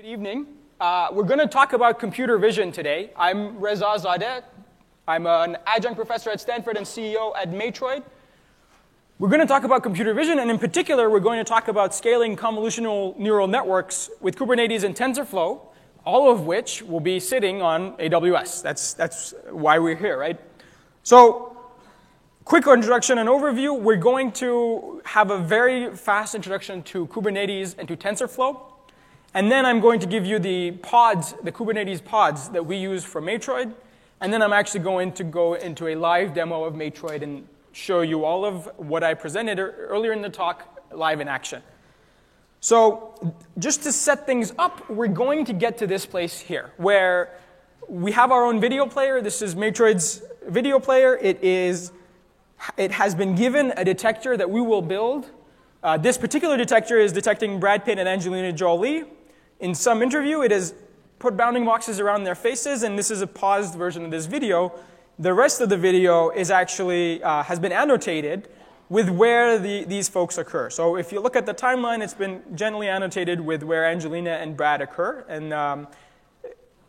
Good evening. Uh, we're going to talk about computer vision today. I'm Reza Zadeh. I'm an adjunct professor at Stanford and CEO at Matroid. We're going to talk about computer vision, and in particular, we're going to talk about scaling convolutional neural networks with Kubernetes and TensorFlow, all of which will be sitting on AWS. That's, that's why we're here, right? So, quick introduction and overview. We're going to have a very fast introduction to Kubernetes and to TensorFlow. And then I'm going to give you the pods, the Kubernetes pods that we use for Matroid. And then I'm actually going to go into a live demo of Matroid and show you all of what I presented earlier in the talk live in action. So just to set things up, we're going to get to this place here where we have our own video player. This is Matroid's video player. It, is, it has been given a detector that we will build. Uh, this particular detector is detecting Brad Pitt and Angelina Jolie. In some interview, it has put bounding boxes around their faces, and this is a paused version of this video the rest of the video is actually, uh, has been annotated with where the, these folks occur. So if you look at the timeline, it's been generally annotated with where Angelina and Brad occur. And um,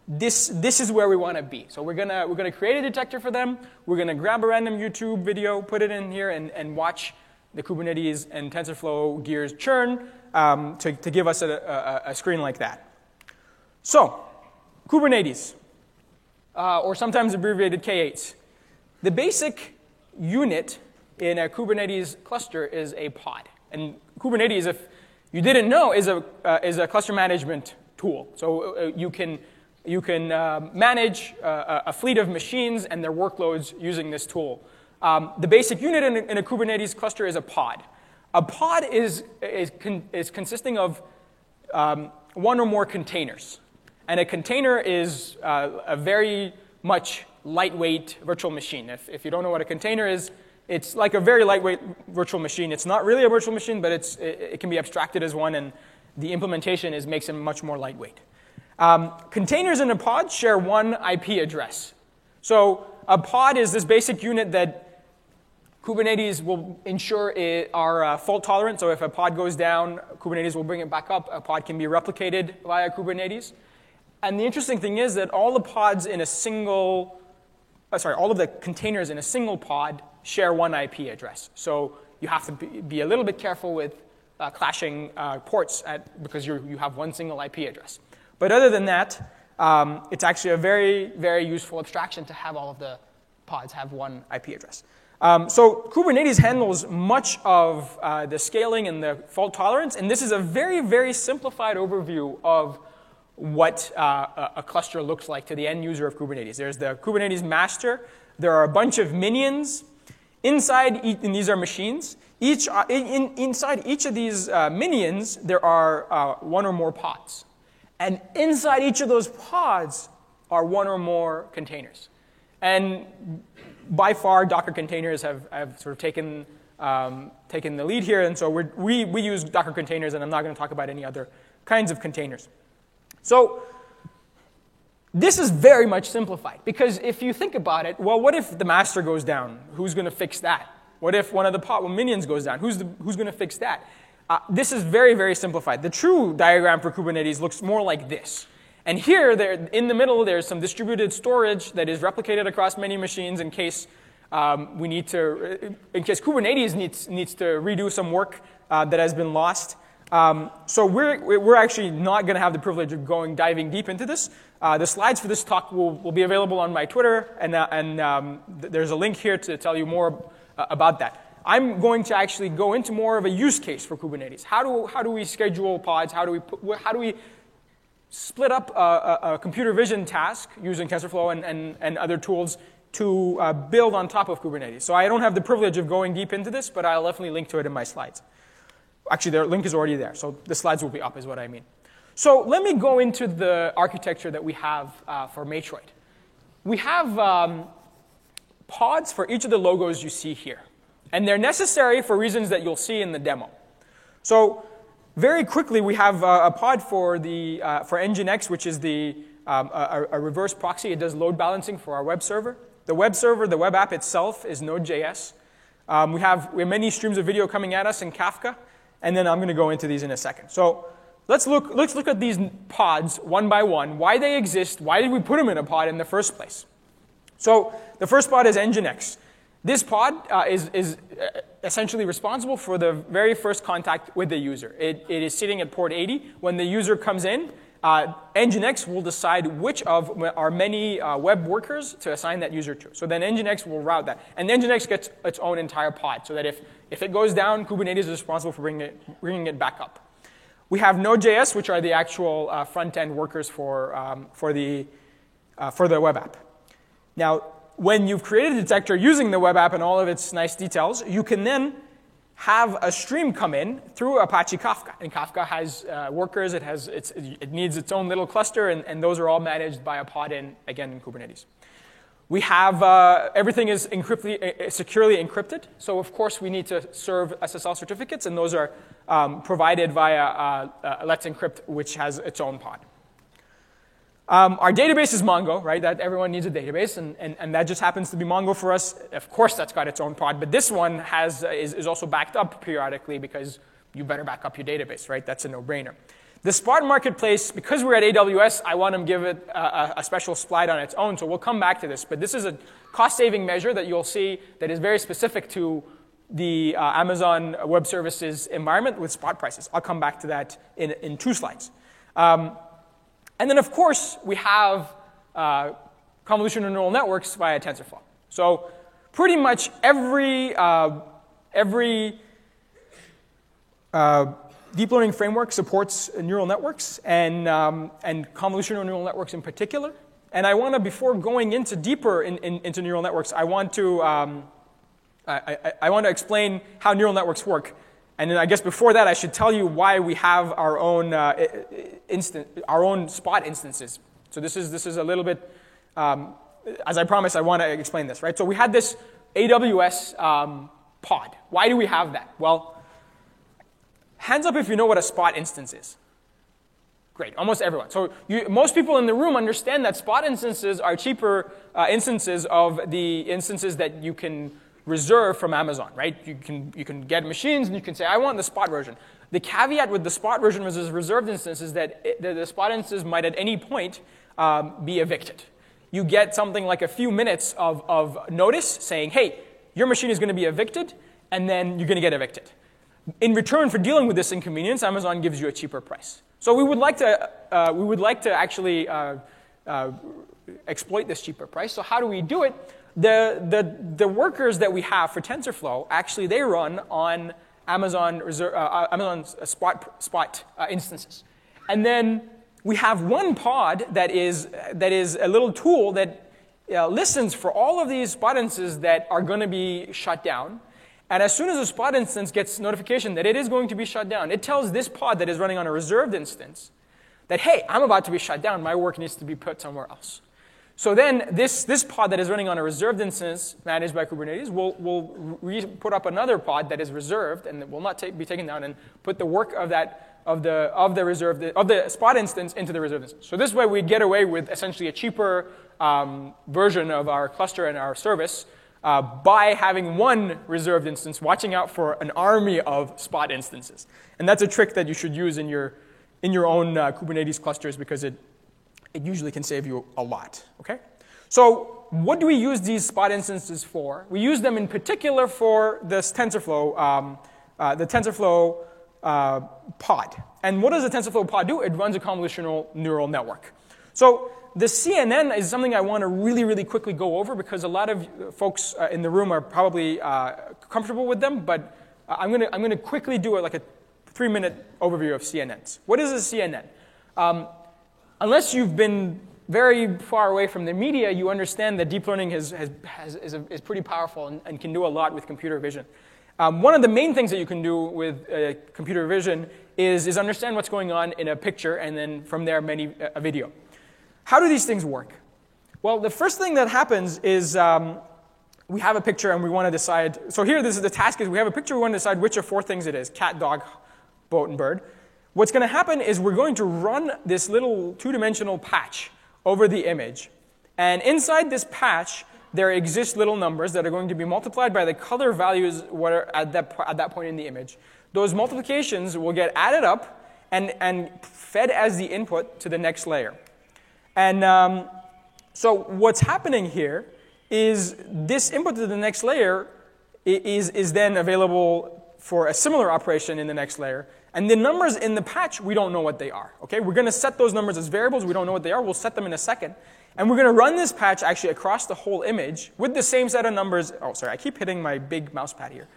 this, this is where we want to be. So we're gonna we're gonna create a detector for them. We're to grab a random YouTube video, put it in here, and, and watch the Kubernetes and TensorFlow gears churn um, to, to give us a, a, a screen like that. So, Kubernetes uh, or sometimes abbreviated K8s. The basic unit in a Kubernetes cluster is a pod. And Kubernetes, if you didn't know, is a, uh, is a cluster management tool. So uh, you can, you can uh, manage uh, a fleet of machines and their workloads using this tool. Um, the basic unit in a, in a, Kubernetes cluster is a pod. A pod is, is, is consisting of um, one or more containers. And a container is uh, a very much lightweight virtual machine. If, if you don't know what a container is, it's like a very lightweight virtual machine. It's not really a virtual machine, but it's, it, it can be abstracted as one, and the implementation is, makes it much more lightweight. Um, containers in a pod share one IP address. So a pod is this basic unit that Kubernetes will ensure it are uh, fault tolerant. So if a pod goes down, Kubernetes will bring it back up. A pod can be replicated via Kubernetes. And the interesting thing is that all the pods in a single, uh, sorry, all of the containers in a single pod share one IP address. So you have to be, be a little bit careful with uh, clashing uh, ports at, because you you have one single IP address. But other than that, um, it's actually a very, very useful abstraction to have all of the pods have one IP address. Um, so Kubernetes handles much of uh, the scaling and the fault tolerance, and this is a very, very simplified overview of what uh, a cluster looks like to the end user of Kubernetes. There's the Kubernetes master. There are a bunch of minions. Inside, and these are machines. Each, uh, in, inside each of these uh, minions, there are uh, one or more pods. And inside each of those pods are one or more containers. And by far, Docker containers have, have sort of taken, um, taken the lead here. And so we we, use Docker containers, and I'm not going to talk about any other kinds of containers. So this is very much simplified because if you think about it, well, what if the master goes down? Who's going to fix that? What if one of the pod minions goes down? Who's, who's going to fix that? Uh, this is very, very simplified. The true diagram for Kubernetes looks more like this. And here, there, in the middle, there's some distributed storage that is replicated across many machines in case um, we need to, in case Kubernetes needs, needs to redo some work uh, that has been lost. Um, so we're, we're actually not going to have the privilege of going diving deep into this. Uh, the slides for this talk will, will be available on my Twitter, and, uh, and um, th- there's a link here to tell you more uh, about that. I'm going to actually go into more of a use case for Kubernetes. How do, how do we schedule pods? How do we, how do we split up a, a, a, computer vision task using TensorFlow and, and, and other tools to uh, build on top of Kubernetes? So I don't have the privilege of going deep into this, but I'll definitely link to it in my slides. Actually, their link is already there, so the slides will be up, is what I mean. So let me go into the architecture that we have uh, for Matroid. We have um, pods for each of the logos you see here, and they're necessary for reasons that you'll see in the demo. So very quickly, we have uh, a pod for, the, uh, for Nginx, which is the, um, a, a, reverse proxy. It does load balancing for our web server. The web server, the web app itself, is Node.js. Um, we, have, we have many streams of video coming at us in Kafka and then I'm going to go into these in a second. So let's look, let's look at these pods one by one, why they exist, why did we put them in a pod in the first place. So the first pod is Nginx. This pod uh, is, is uh, essentially responsible for the very first contact with the user. It, it is sitting at port 80. When the user comes in, uh, Nginx will decide which of our many uh, web workers to assign that user to. So then Nginx will route that. And Nginx gets its own entire pod, so that if, if it goes down, Kubernetes is responsible for bringing it, bringing it back up. We have Node.js, which are the actual uh, front-end workers for, um, for, the, uh, for the web app. Now, when you've created a detector using the web app and all of its nice details, you can then have a stream come in through Apache Kafka. And Kafka has uh, workers, it, has, it needs its own little cluster, and, and, those are all managed by a pod in, again, in Kubernetes. We have, uh, everything is uh, securely encrypted. So of course we need to serve SSL certificates, and those are um, provided via uh, uh, Let's Encrypt, which has its own pod. Um, our database is Mongo, right? That everyone needs a database, and, and, and that just happens to be Mongo for us. Of course, that's got its own pod, but this one has, is, is also backed up periodically because you better back up your database, right? That's a no-brainer. The Spot Marketplace, because we're at AWS, I want to give it a, a, special slide on its own, so we'll come back to this. But this is a cost-saving measure that you'll see that is very specific to the uh, Amazon Web Services environment with spot prices. I'll come back to that in, in two slides. Um, and then, of course, we have uh, convolutional neural networks via TensorFlow. So pretty much every, uh, every uh, deep learning framework supports neural networks and, um, and convolutional neural networks in particular. And I want to, before going into deeper in, in, into neural networks, I want to, um, I, I, I want to explain how neural networks work. And then I guess before that, I should tell you why we have our own, uh, instant, our own spot instances. So this is, this is a little bit, um, as I promised, I want to explain this, right? So we had this AWS um, pod. Why do we have that? Well, hands up if you know what a spot instance is. Great, almost everyone. So you, most people in the room understand that spot instances are cheaper uh, instances of the instances that you can reserve from Amazon, right? You can, you can get machines and you can say, I want the spot version. The caveat with the spot version versus reserved instance is that it, the, the, spot instance might at any point um, be evicted. You get something like a few minutes of, of notice saying, hey, your machine is going to be evicted, and then you're going to get evicted. In return for dealing with this inconvenience, Amazon gives you a cheaper price. So we would like to, uh, we would like to actually uh, uh, exploit this cheaper price. So how do we do it? The, the, the workers that we have for TensorFlow, actually, they run on Amazon, reserve, uh, uh Amazon's uh, Spot, Spot uh, instances. And then we have one pod that is, that is a little tool that uh, listens for all of these Spot instances that are going to be shut down. And as soon as a Spot instance gets notification that it is going to be shut down, it tells this pod that is running on a reserved instance that, hey, I'm about to be shut down. My work needs to be put somewhere else. So then this, this pod that is running on a reserved instance managed by Kubernetes will, will re- put up another pod that is reserved and will not be taken down and put the work of that of the of the reserved of the spot instance into the reserved instance. So this way we get away with essentially a cheaper um, version of our cluster and our service uh, by having one reserved instance watching out for an army of spot instances. And that's a trick that you should use in your in your own uh, Kubernetes clusters because it it usually can save you a lot, okay? So what do we use these spot instances for? We use them in particular for this TensorFlow, um, uh, the TensorFlow uh, pod. And what does the TensorFlow pod do? It runs a convolutional neural network. So the CNN is something I want to really, really quickly go over because a lot of folks uh, in the room are probably uh, comfortable with them, but I'm going to I'm to quickly do a, like a three-minute overview of CNNs. What is a CNN? Um, unless you've been very far away from the media, you understand that deep learning has, has, has, is, a, is, pretty powerful and, and, can do a lot with computer vision. Um, one of the main things that you can do with uh, computer vision is, is understand what's going on in a picture and then from there many, a video. How do these things work? Well, the first thing that happens is um, we have a picture and we want to decide. So here, this is the task is we have a picture, we want to decide which of four things it is, cat, dog, boat, and bird. What's going to happen is we're going to run this little two-dimensional patch over the image. And inside this patch, there exist little numbers that are going to be multiplied by the color values at that, at that point in the image. Those multiplications will get added up, and, and fed as the input to the next layer. And um, so what's happening here is this input to the next layer is, is then available for a similar operation in the next layer. And the numbers in the patch, we don't know what they are. Okay, we're going to set those numbers as variables. We don't know what they are. We'll set them in a second. And we're going to run this patch actually across the whole image with the same set of numbers. Oh, sorry, I keep hitting my big mouse pad here.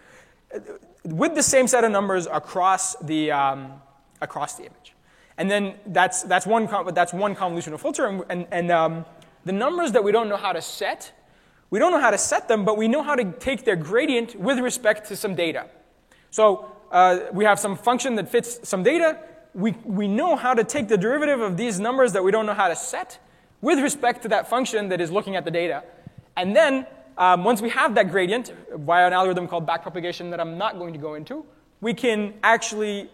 With the same set of numbers across the, um, across the image. And then that's, that's, one, that's one convolutional filter. And, and, and um, the numbers that we don't know how to set, we don't know how to set them, but we know how to take their gradient with respect to some data. So uh, we have some function that fits some data. We, we know how to take the derivative of these numbers that we don't know how to set with respect to that function that is looking at the data. And then um, once we have that gradient via an algorithm called backpropagation that I'm not going to go into, we can actually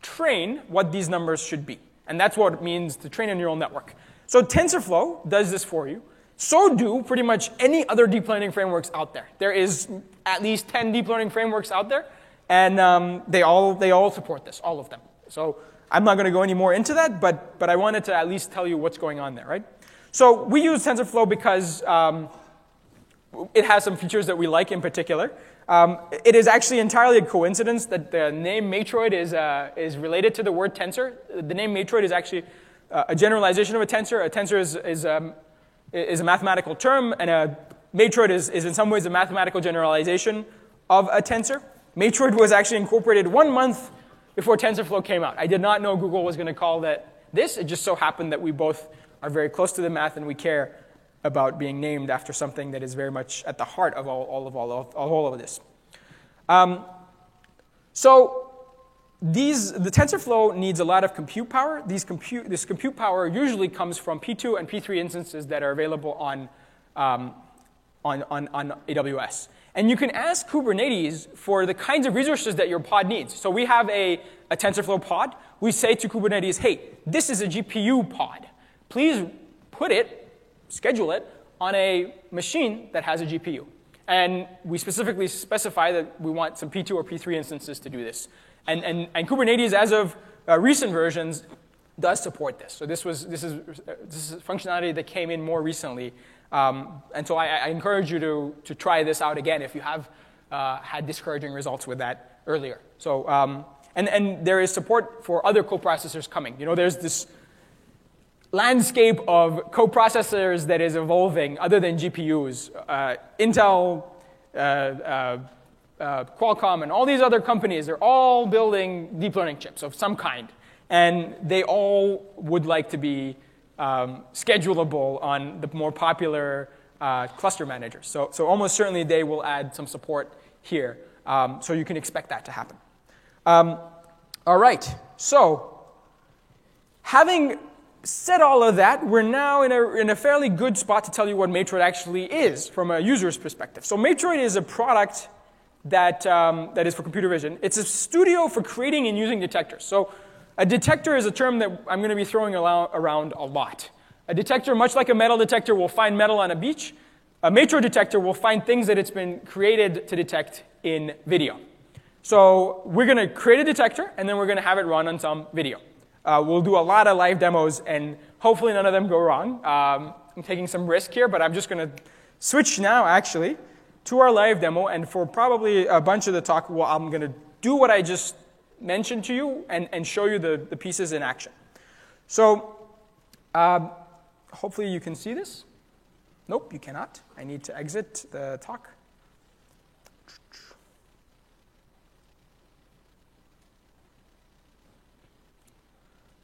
train what these numbers should be. And that's what it means to train a neural network. So TensorFlow does this for you. So do pretty much any other deep learning frameworks out there. There is at least 10 deep learning frameworks out there. And um, they, all, they all support this, all of them. So I'm not going to go any more into that, but, but I wanted to at least tell you what's going on there, right? So we use TensorFlow because um, it has some features that we like in particular. Um, it is actually entirely a coincidence that the name Matroid is, uh, is related to the word tensor. The name Matroid is actually uh, a generalization of a tensor. A tensor is, is, um, is a mathematical term, and a Matroid is, is in some ways a mathematical generalization of a tensor. Matroid was actually incorporated one month before TensorFlow came out. I did not know Google was going to call that this. It just so happened that we both are very close to the math and we care about being named after something that is very much at the heart of all, all of, all, of, all of this. Um, so these, the TensorFlow needs a lot of compute power. These compute, this compute power usually comes from P2 and P3 instances that are available on, um, on, on, on AWS. And you can ask Kubernetes for the kinds of resources that your pod needs. So we have a, a TensorFlow pod. We say to Kubernetes, hey, this is a GPU pod. Please put it, schedule it, on a machine that has a GPU. And we specifically specify that we want some P2 or P3 instances to do this. And, and, and Kubernetes, as of uh, recent versions, does support this. So this, was, this, is, this is functionality that came in more recently um, and so I, I, encourage you to, to try this out again if you have uh, had discouraging results with that earlier. So, um, and, and there is support for other coprocessors coming. You know, there's this landscape of coprocessors that is evolving other than GPUs. Uh, Intel, uh, uh, uh, Qualcomm, and all these other companies, they're all building deep learning chips of some kind. And they all would like to be um, schedulable on the more popular uh, cluster managers. So, so almost certainly they will add some support here. Um, so you can expect that to happen. Um, all right, so having said all of that, we're now in a, in a fairly good spot to tell you what Matroid actually is from a user's perspective. So Matroid is a product that, um, that is for computer vision. It's a studio for creating and using detectors. So a detector is a term that I'm going to be throwing around a lot. A detector, much like a metal detector, will find metal on a beach. A Matroid detector will find things that it's been created to detect in video. So we're going to create a detector, and then we're going to have it run on some video. Uh, we'll do a lot of live demos, and hopefully none of them go wrong. Um, I'm taking some risk here, but I'm just going to switch now, actually, to our live demo. And for probably a bunch of the talk, well, I'm going to do what I just mention to you and, and show you the, the pieces in action. So um, hopefully you can see this. Nope, you cannot. I need to exit the talk.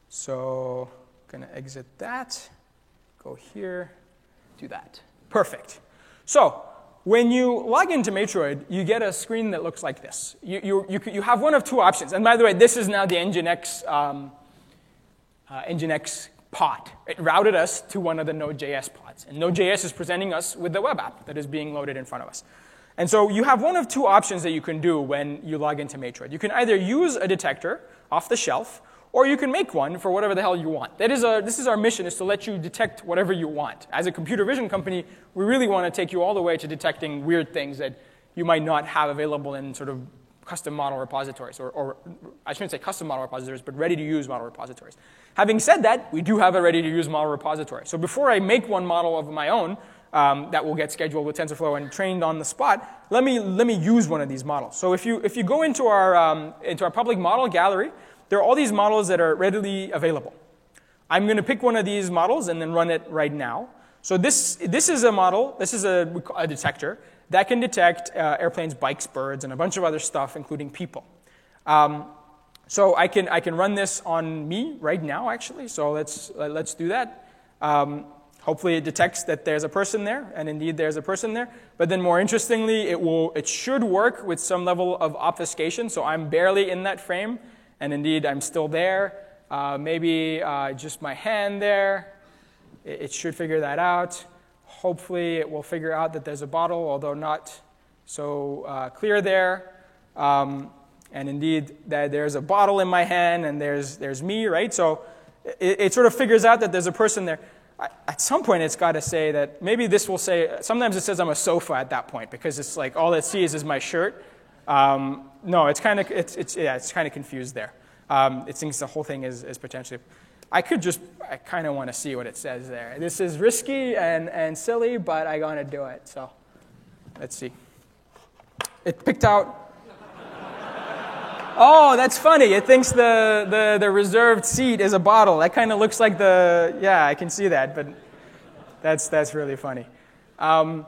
So I'm going to exit that, go here, do that. Perfect. So when you log into Matroid, you get a screen that looks like this. You, you, you, you have one of two options. And by the way, this is now the Nginx, um, uh, Nginx pod. It routed us to one of the Node.js pods. And Node.js is presenting us with the web app that is being loaded in front of us. And so you have one of two options that you can do when you log into Matroid. You can either use a detector off the shelf, or you can make one for whatever the hell you want. That is a, this is our mission, is to let you detect whatever you want. As a computer vision company, we really want to take you all the way to detecting weird things that you might not have available in sort of custom model repositories, or, or, I shouldn't say custom model repositories, but ready to use model repositories. Having said that, we do have a ready to use model repository. So before I make one model of my own um, that will get scheduled with TensorFlow and trained on the spot, let me, let me use one of these models. So if you, if you go into our, um, into our public model gallery, there are all these models that are readily available. I'm going to pick one of these models and then run it right now. So this, this is a model, this is a, a detector that can detect uh, airplanes, bikes, birds, and a bunch of other stuff, including people. Um, so I can, I can run this on me right now, actually. So let's, uh, let's do that. Um, hopefully it detects that there's a person there, and indeed there's a person there. But then more interestingly, it, will, it should work with some level of obfuscation. So I'm barely in that frame, and indeed I'm still there. Uh, maybe uh, just my hand there. It, it should figure that out. Hopefully, it will figure out that there's a bottle, although not so uh, clear there. Um, and indeed, that there's a bottle in my hand, and there's, there's me, right? So it, it sort of figures out that there's a person there. At some point, it's got to say that maybe this will say, sometimes it says I'm a sofa at that point, because it's like all it sees is my shirt. Um, no, it's kind of, it's, it's, yeah, it's kind of confused there. Um, it thinks the whole thing is, is potentially I could just, I kind of want to see what it says there. This is risky and, and silly, but I to do it. So let's see. It picked out. oh, that's funny. It thinks the, the, the reserved seat is a bottle. That kind of looks like the, yeah, I can see that, but that's, that's really funny. Um,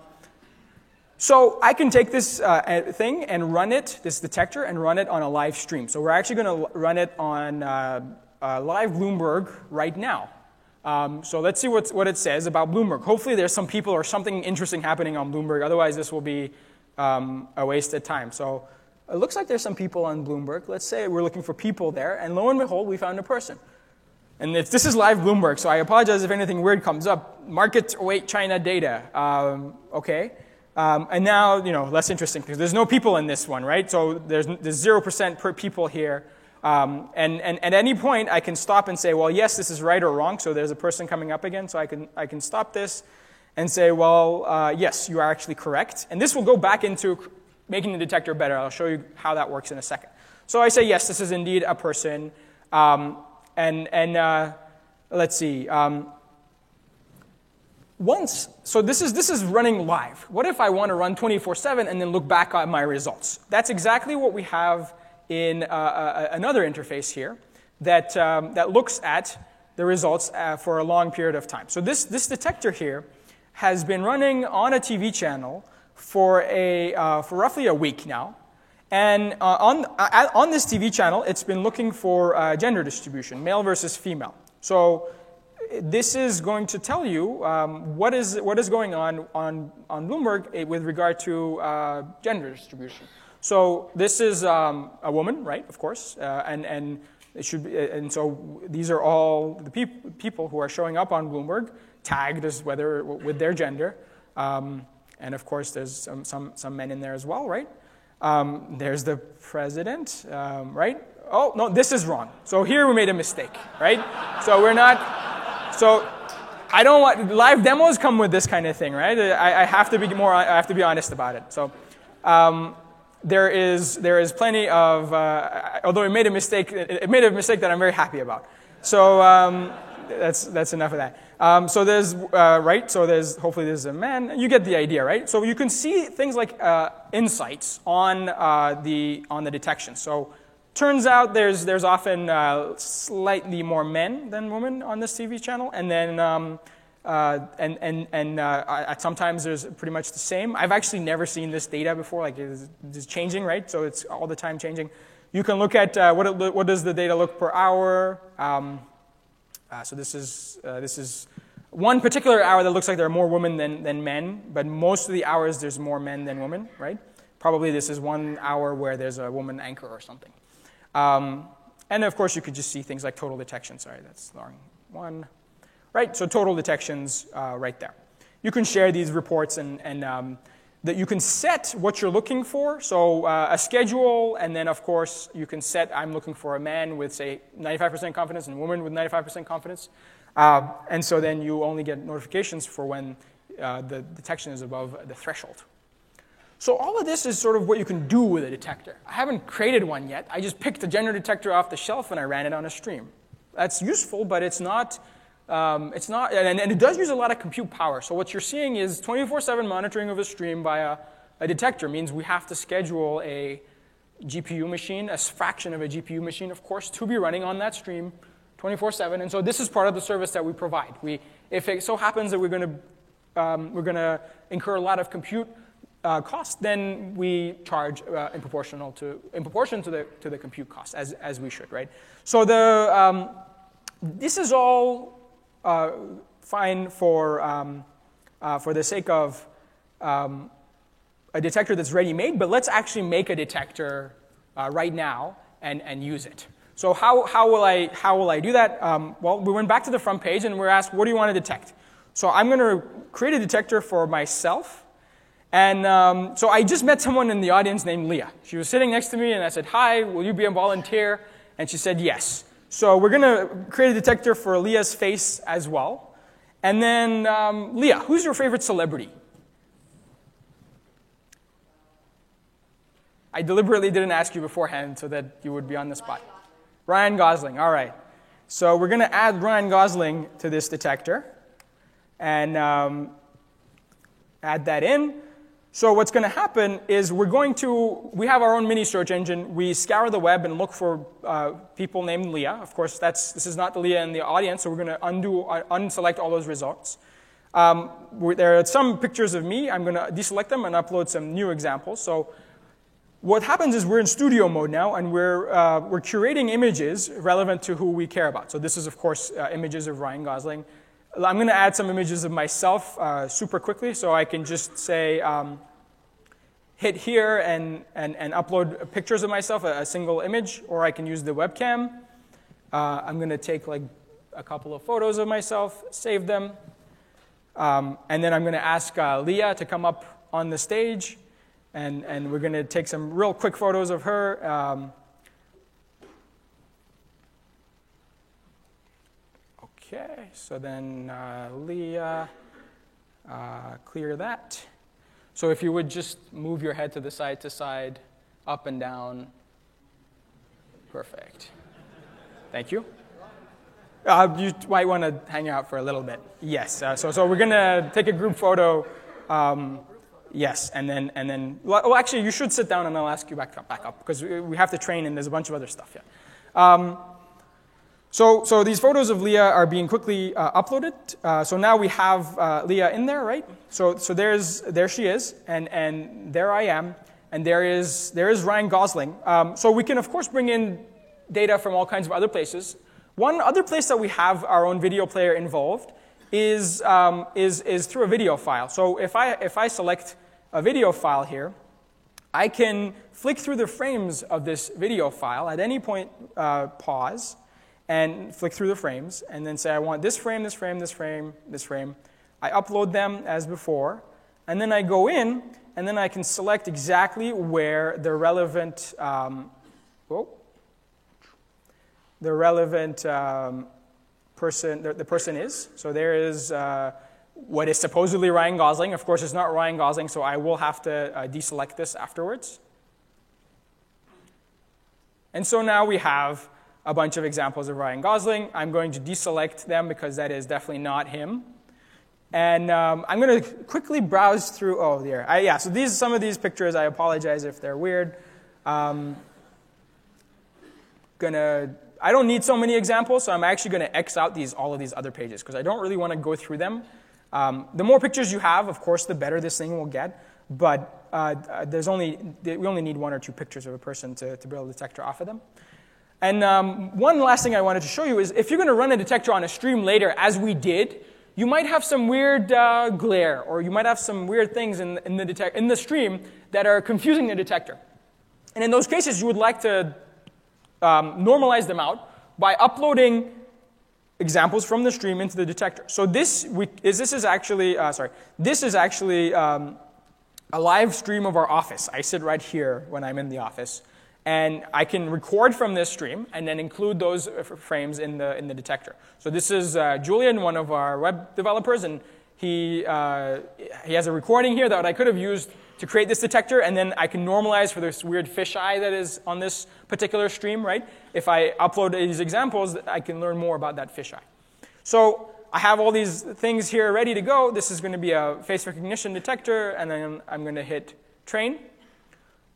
so I can take this uh, thing and run it, this detector, and run it on a live stream. So we're actually going to run it on uh, uh, live Bloomberg right now. Um, so let's see what, what it says about Bloomberg. Hopefully, there's some people or something interesting happening on Bloomberg. Otherwise, this will be um, a wasted time. So it looks like there's some people on Bloomberg. Let's say we're looking for people there, and lo and behold, we found a person. And if this is live Bloomberg, so I apologize if anything weird comes up. Market weight China data. Um, okay. Um, and now, you know, less interesting because there's no people in this one, right? So there's, there's 0% per people here. Um, and, and at any point, I can stop and say, well, yes, this is right or wrong. So there's a person coming up again. So I can, I can stop this and say, well, uh, yes, you are actually correct. And this will go back into making the detector better. I'll show you how that works in a second. So I say, yes, this is indeed a person. Um, and and uh, let's see. Um, once, so this is, this is running live. What if I want to run 24 7 and then look back at my results? That's exactly what we have in uh, uh, another interface here that, um, that looks at the results uh, for a long period of time. So this, this detector here has been running on a TV channel for, a, uh, for roughly a week now. And uh, on, uh, on this TV channel, it's been looking for gender distribution, male versus female. So this is going to tell you um, what, is, what is going on on, on Bloomberg eh, with regard to gender distribution. So this is um, a woman, right? Of course, uh, and and it should be, and so these are all the peop- people who are showing up on Bloomberg, tagged as whether with their gender, um, and of course there's some, some some men in there as well, right? Um, there's the president, um, right? Oh no, this is wrong. So here we made a mistake, right? So we're not. So I don't want live demos come with this kind of thing, right? I, I have to be more. I have to be honest about it. So. Um, there is, there is plenty of, uh, although it made a mistake, it made a mistake that I'm very happy about. So um, that's, that's enough of that. Um, so there's, uh, right, so there's, hopefully there's a man, you get the idea, right? So you can see things like uh, insights on, uh, the, on the detection. So turns out there's, there's often uh, slightly more men than women on this TV channel, and then um, uh, and and, and uh, sometimes there's pretty much the same. I've actually never seen this data before. Like it's, it's changing, right? So it's all the time changing. You can look at uh, what, it, what does the data look per hour. Um, uh, so this is uh, this is one particular hour that looks like there are more women than, than men, but most of the hours there's more men than women, right? Probably this is one hour where there's a woman anchor or something. Um, and of course, you could just see things like total detection. Sorry, that's the wrong one right? So total detections uh, right there. You can share these reports and, and um, that you can set what you're looking for. So uh, a schedule, and then of course you can set I'm looking for a man with say 95% confidence and a woman with 95% confidence. Uh, and so then you only get notifications for when uh, the detection is above the threshold. So all of this is sort of what you can do with a detector. I haven't created one yet. I just picked a gender detector off the shelf and I ran it on a stream. That's useful, but it's not, um, it's not and, and, it does use a lot of compute power. So what you're seeing is 24-7 monitoring of a stream by a, a detector means we have to schedule a GPU machine, a fraction of a GPU machine, of course, to be running on that stream 24/7. And so this is part of the service that we provide. We, if it so happens that we're going to um, we're going to incur a lot of compute uh, cost, then we charge uh, in proportional to in proportion to the to the compute cost, as as we should, right? So the um, this is all uh, fine for um, uh, for the sake of um, a detector that's ready made, but let's actually make a detector uh, right now and, and use it. So how, how, will, I, how will I do that? Um, well, we went back to the front page and we're asked, what do you want to detect? So I'm going to create a detector for myself. And um, so I just met someone in the audience named Leah. She was sitting next to me and I said, hi, will you be a volunteer? And she said, yes. So we're going to create a detector for Leah's face as well. And then, um, Leah, who's your favorite celebrity? I deliberately didn't ask you beforehand so that you would be on the spot. Ryan Gosling, all right. So we're going to add Ryan Gosling to this detector and um, add that in. So what's going to happen is we're going to, we have our own mini search engine. We scour the web and look for uh, people named Leah. Of course, that's, this is not Leah in the audience, so we're going to undo, uh, unselect all those results. Um, there are some pictures of me. I'm going to deselect them and upload some new examples. So what happens is we're in studio mode now, and we're, uh, we're curating images relevant to who we care about. So this is, of course, uh, images of Ryan Gosling. I'm going to add some images of myself uh, super quickly, so I can just say, um, hit here and, and, and upload pictures of myself, a, a, single image, or I can use the webcam. Uh, I'm going to take like a couple of photos of myself, save them, um, and then I'm going to ask uh, Leah to come up on the stage and, and we're going to take some real quick photos of her. Um, okay, so then uh, Leah, uh, clear that. So if you would just move your head to the side to side, up and down. Perfect. Thank you. Uh, you might want to hang out for a little bit. Yes. Uh, so, so we're going to take a group photo. Um, Yes, and then, and then, well, actually, you should sit down and I'll ask you back up, back up because we have to train and there's a bunch of other stuff yet. Um, so, so these photos of Leah are being quickly uh, uploaded. Uh, so now we have uh, Leah in there, right? So, so there's, there she is, and, and there I am, and there is, there is Ryan Gosling. Um, so we can, of course, bring in data from all kinds of other places. One other place that we have our own video player involved is, um, is, is through a video file. So if I, if I select a video file here, I can flick through the frames of this video file at any point, uh, pause, and flick through the frames, and then say, I want this frame, this frame, this frame, this frame. I upload them as before, and then I go in, and then I can select exactly where the relevant, um, oh, the relevant um, person, the, the, person is. So there is uh, what is supposedly Ryan Gosling. Of course, it's not Ryan Gosling, so I will have to uh, deselect this afterwards. And so now we have a bunch of examples of Ryan Gosling. I'm going to deselect them because that is definitely not him. And um, I'm going to quickly browse through. Oh, there. I, yeah, so these some of these pictures. I apologize if they're weird. Um, gonna. I don't need so many examples, so I'm actually going to X out these all of these other pages because I don't really want to go through them. Um, the more pictures you have, of course, the better this thing will get. But uh, uh, there's only, we only need one or two pictures of a person to, to build a detector off of them. And um, one last thing I wanted to show you is if you're going to run a detector on a stream later, as we did, you might have some weird uh, glare, or you might have some weird things in, in, the detec- in the stream that are confusing the detector. And in those cases, you would like to um, normalize them out by uploading examples from the stream into the detector. So this we, is this is actually uh, sorry this is actually um, a live stream of our office. I sit right here when I'm in the office, and I can record from this stream and then include those frames in the in the detector. So this is uh, Julian, one of our web developers, and he uh, he has a recording here that I could have used to create this detector, and then I can normalize for this weird fisheye that is on this particular stream, right? If I upload these examples, I can learn more about that fisheye. So I have all these things here ready to go. This is going to be a face recognition detector, and then I'm going to hit train.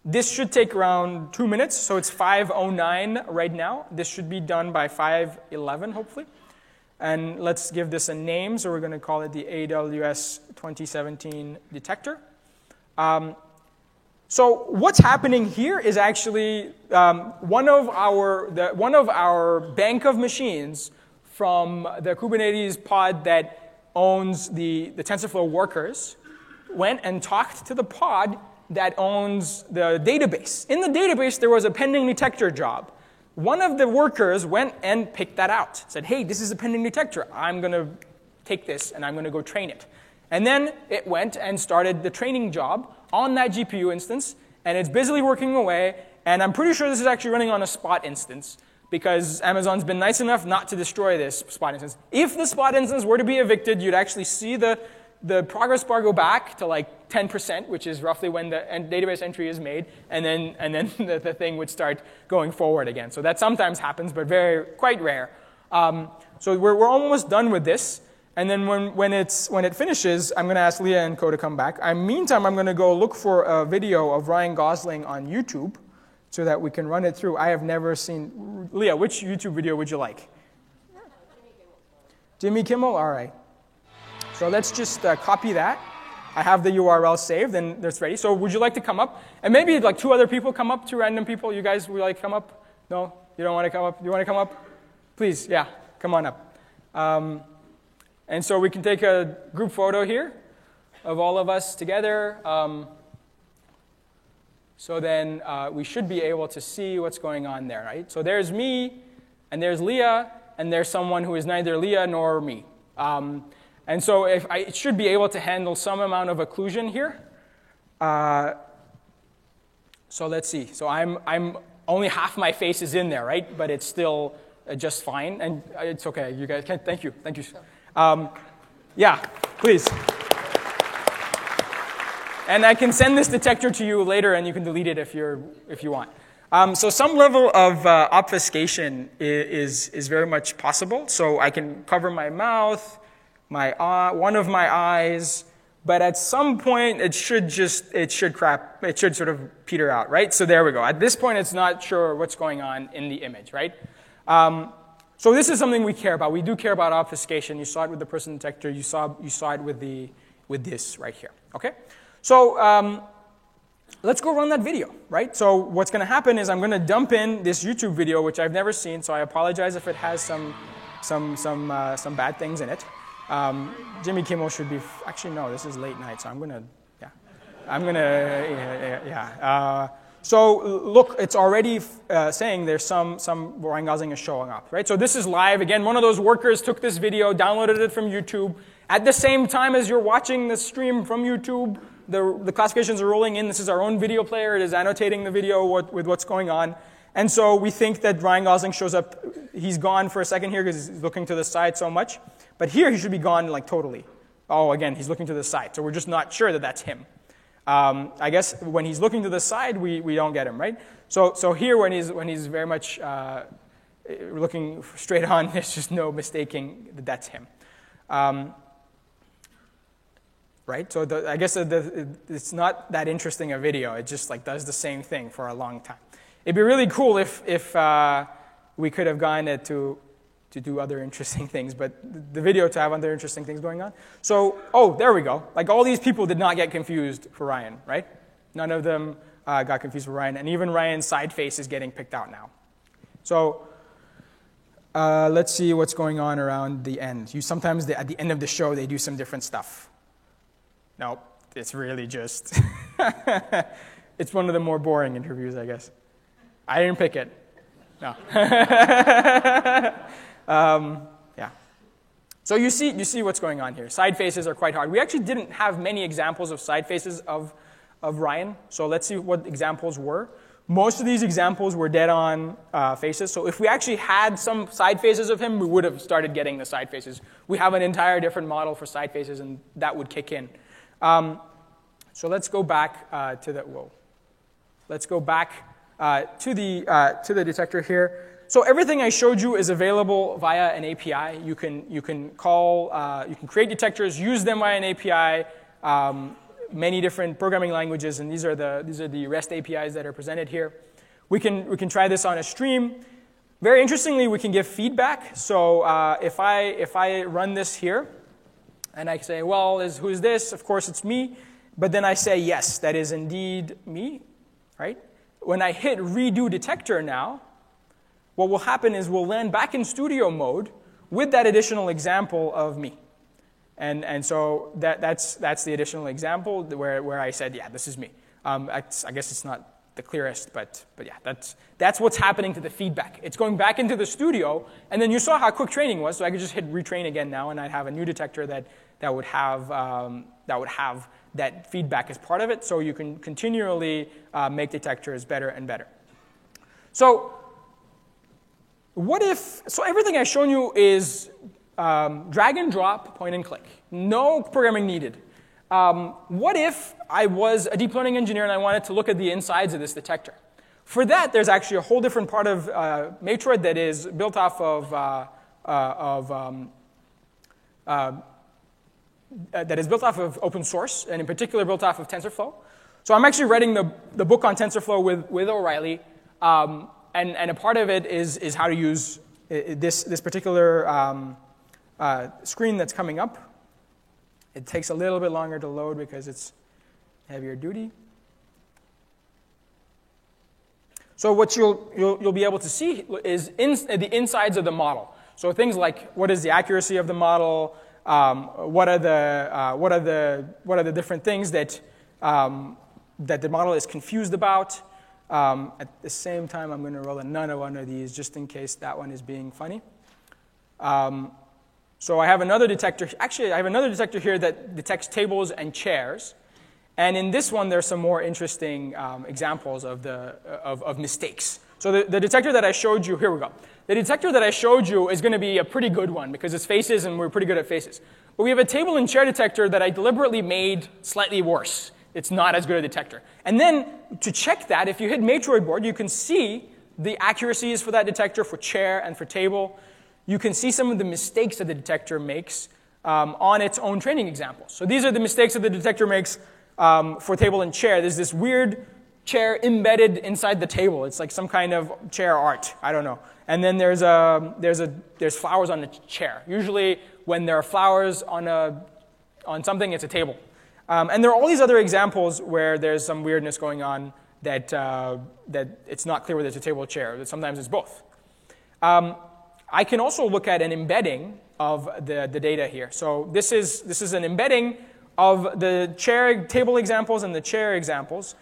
This should take around two minutes, so it's 5.09 right now. This should be done by 5.11, hopefully. And let's give this a name, so we're going to call it the AWS 2017 detector. Um, so what's happening here is actually um, one, of our, the, one of our bank of machines from the Kubernetes pod that owns the, the TensorFlow workers went and talked to the pod that owns the database. In the database, there was a pending detector job. One of the workers went and picked that out, said, hey, this is a pending detector. I'm going to take this and I'm going to go train it. And then it went and started the training job on that GPU instance, and it's busily working away. And I'm pretty sure this is actually running on a spot instance because Amazon's been nice enough not to destroy this spot instance. If the spot instance were to be evicted, you'd actually see the, the progress bar go back to like 10%, which is roughly when the database entry is made, and then, and then the, the thing would start going forward again. So that sometimes happens, but very, quite rare. Um, so we're, we're almost done with this. And then when, when, it's, when it finishes, I'm going to ask Leah and Co to come back. In meantime, I'm going to go look for a video of Ryan Gosling on YouTube so that we can run it through. I have never seen. Leah, which YouTube video would you like? Jimmy Kimmel? All right. So let's just uh, copy that. I have the URL saved and it's ready. So would you like to come up? And maybe like two other people come up, two random people. You guys would like come up? No? You don't want to come up? You want to come up? Please, yeah, come on up. Um, and so we can take a group photo here of all of us together. Um, so then uh, we should be able to see what's going on there, right? So there's me, and there's Leah, and there's someone who is neither Leah nor me. Um, and so if I should be able to handle some amount of occlusion here. Uh, so let's see. So I'm, I'm only half my face is in there, right? But it's still uh, just fine, and uh, it's okay. You guys can. Thank you. Thank you. Um, yeah, please. And I can send this detector to you later, and you can delete it if, you're, if you want. Um, so some level of uh, obfuscation is, is very much possible. So I can cover my mouth, my eye, one of my eyes, but at some point it should just it should crap it should sort of peter out, right? So there we go. At this point, it's not sure what's going on in the image, right? Um, so this is something we care about. We do care about obfuscation. You saw it with the person detector. You saw, you saw it with, the, with this right here. Okay? So um, let's go run that video, right? So what's going to happen is I'm going to dump in this YouTube video, which I've never seen, so I apologize if it has some, some, some, uh, some bad things in it. Um, Jimmy Kimmel should be, actually, no, this is late night, so I'm going to, yeah. I'm going to, yeah. yeah. Uh, so look, it's already uh, saying there's some, some Ryan Gosling is showing up, right? So this is live. Again, one of those workers took this video, downloaded it from YouTube. At the same time as you're watching the stream from YouTube, the, the classifications are rolling in. This is our own video player. It is annotating the video what, with what's going on. And so we think that Ryan Gosling shows up. He's gone for a second here because he's looking to the side so much. But here he should be gone like totally. Oh, again, he's looking to the side. So we're just not sure that that's him. Um, I guess when he's looking to the side, we, we don't get him, right? So, so here, when he's, when he's very much uh, looking straight on, there's just no mistaking that that's him. Um, right? So the, I guess the, the, it's not that interesting a video. It just like does the same thing for a long time. It'd be really cool if, if uh, we could have gotten it to to do other interesting things, but the video to have other interesting things going on. So, oh, there we go. Like all these people did not get confused for Ryan, right? None of them uh, got confused for Ryan, and even Ryan's side face is getting picked out now. So, uh, let's see what's going on around the end. You sometimes they, at the end of the show they do some different stuff. Nope, it's really just it's one of the more boring interviews, I guess. I didn't pick it. No. Um, yeah. So you see, you see what's going on here. Side faces are quite hard. We actually didn't have many examples of side faces of, of Ryan. So let's see what examples were. Most of these examples were dead on uh, faces. So if we actually had some side faces of him, we would have started getting the side faces. We have an entire different model for side faces, and that would kick in. Um, So let's go back uh, to that. whoa. Let's go back uh, to, the, uh, to the detector here. So everything I showed you is available via an API. You can, you can call, uh, you can create detectors, use them via an API, um, many different programming languages, and these are, the, these are the REST APIs that are presented here. We can, we can try this on a stream. Very interestingly, we can give feedback. So uh, if, I, if I run this here, and I say, well, is, who's this? Of course, it's me. But then I say, yes, that is indeed me, right? When I hit redo detector now, what will happen is we'll land back in studio mode with that additional example of me. And, and so that, that's, that's the additional example where, where I said, yeah, this is me. Um, I, guess it's not the clearest, but, but yeah, that's, that's what's happening to the feedback. It's going back into the studio, and then you saw how quick training was, so I could just hit retrain again now, and I'd have a new detector that, that, would, have, um, that would have that feedback is part of it, so you can continually uh, make detectors better and better. So what if, so everything I've shown you is um, drag and drop, point and click. No programming needed. Um, what if I was a deep learning engineer and I wanted to look at the insides of this detector? For that, there's actually a whole different part of uh, Matroid that is built off of, uh, uh, of um, uh, that is built off of open source, and in particular built off of TensorFlow. So I'm actually writing the, the book on TensorFlow with, with O'Reilly. Um, and, and a part of it is, is how to use this, this particular um, uh, screen that's coming up. It takes a little bit longer to load because it's heavier duty. So what you'll, you'll, you'll be able to see is in, the insides of the model. So things like what is the accuracy of the model, um, what, are the, uh, what, are the, what are the different things that, um, that the model is confused about, um, at the same time, I'm going to roll another one of these just in case that one is being funny. Um, so I have another detector. Actually, I have another detector here that detects tables and chairs. And in this one, there's some more interesting um, examples of, the, of, of mistakes. So the, the detector that I showed you, here we go. The detector that I showed you is going to be a pretty good one because it's faces and we're pretty good at faces. But we have a table and chair detector that I deliberately made slightly worse it's not as good a detector. And then to check that, if you hit Matroid board, you can see the accuracies for that detector for chair and for table. You can see some of the mistakes that the detector makes um, on its own training examples. So these are the mistakes that the detector makes um, for table and chair. There's this weird chair embedded inside the table. It's like some kind of chair art. I don't know. And then there's, a, there's, a, there's flowers on the chair. Usually, when there are flowers on, a, on something, it's a table. Um, and there are all these other examples where there's some weirdness going on that, uh, that it's not clear whether it's a table or chair, that sometimes it's both. Um, I can also look at an embedding of the, the data here. So this is, this is an embedding of the chair table examples and the chair examples.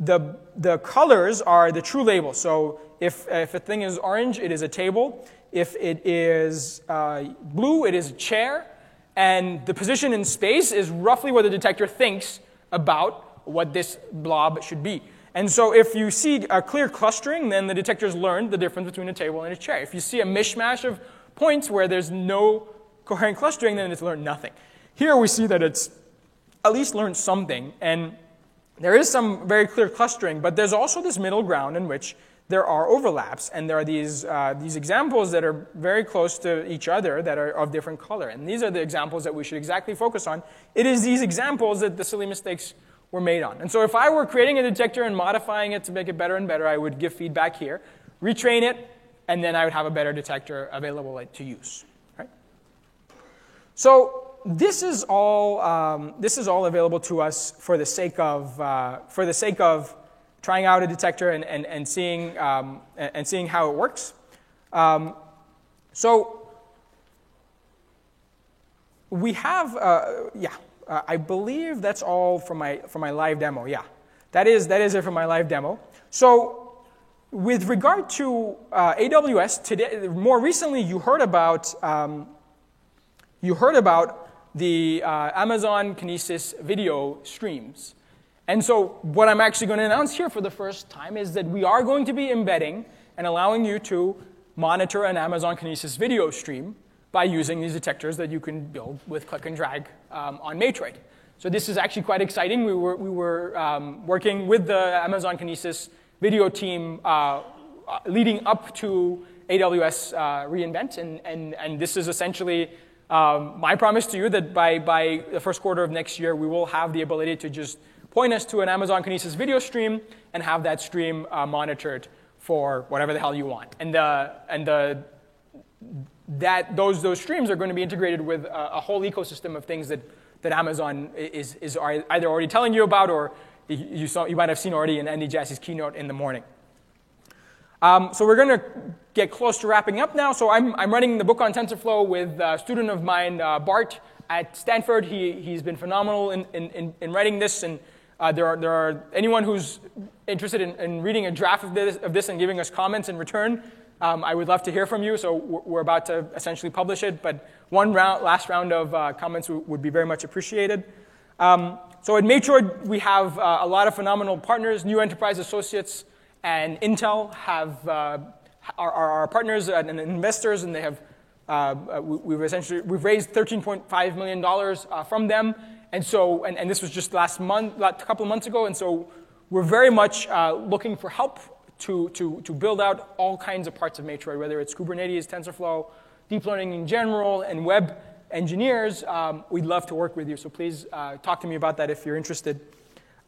The, the colors are the true labels. So if, if a thing is orange, it is a table. If it is uh, blue, it is a chair and the position in space is roughly where the detector thinks about what this blob should be. And so if you see a clear clustering, then the detector's learned the difference between a table and a chair. If you see a mishmash of points where there's no coherent clustering, then it's learned nothing. Here we see that it's at least learned something, and there is some very clear clustering, but there's also this middle ground in which there are overlaps, and there are these, uh, these examples that are very close to each other that are of different color. And these are the examples that we should exactly focus on. It is these examples that the silly mistakes were made on. And so if I were creating a detector and modifying it to make it better and better, I would give feedback here, retrain it, and then I would have a better detector available to use. Right? So this is all, um, this is all available to us for the sake of, uh, for the sake of trying out a detector and, and, and, seeing, um, and seeing how it works. Um, so we have, uh, yeah, uh, I believe that's all for my, for my live demo. Yeah, that is, that is it for my live demo. So with regard to uh, AWS, today, more recently you heard about, um, you heard about the uh, Amazon Kinesis video streams. And so, what I'm actually going to announce here for the first time is that we are going to be embedding and allowing you to monitor an Amazon Kinesis video stream by using these detectors that you can build with click and drag um, on Matroid. So this is actually quite exciting. We were, we were um, working with the Amazon Kinesis video team uh, leading up to AWS uh, reInvent, and, and, and this is essentially um, my promise to you that by, by the first quarter of next year, we will have the ability to just point us to an Amazon Kinesis video stream and have that stream uh, monitored for whatever the hell you want. And, the, and the, that, those, those streams are going to be integrated with a, a whole ecosystem of things that, that Amazon is, is either already telling you about or you, saw, you might have seen already in Andy Jassy's keynote in the morning. Um, so we're going to get close to wrapping up now. So I'm, I'm running the book on TensorFlow with a student of mine, uh, Bart, at Stanford. He, he's been phenomenal in, in, in writing this. And uh, there, are, there are anyone who's interested in, in reading a draft of this, of this and giving us comments in return. Um, I would love to hear from you. So we're about to essentially publish it. But one round, last round of uh, comments would be very much appreciated. Um, so at Matroid, we have uh, a lot of phenomenal partners, New Enterprise Associates, and Intel have, uh, are, our partners and investors, and they have, uh, we've essentially, we've raised $13.5 million uh, from them. And so, and, and, this was just last month, a couple of months ago, and so we're very much uh, looking for help to, to, to build out all kinds of parts of Matroid, whether it's Kubernetes, TensorFlow, deep learning in general, and web engineers. Um, we'd love to work with you, so please uh, talk to me about that if you're interested.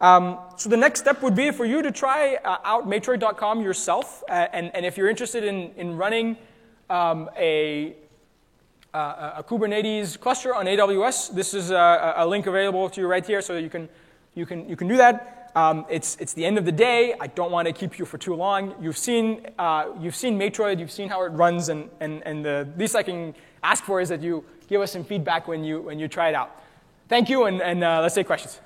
Um, so the next step would be for you to try uh, out Matroid.com yourself, uh, and, and if you're interested in, in running um, a, uh, a Kubernetes cluster on AWS, this is a, a, link available to you right here, so you can you can you can do that. Um, it's it's the end of the day. I don't want to keep you for too long. You've seen uh, you've seen Matroid, you've seen how it runs, and and and the least I can ask for is that you give us some feedback when you when you try it out. Thank you, and, and uh, let's take questions.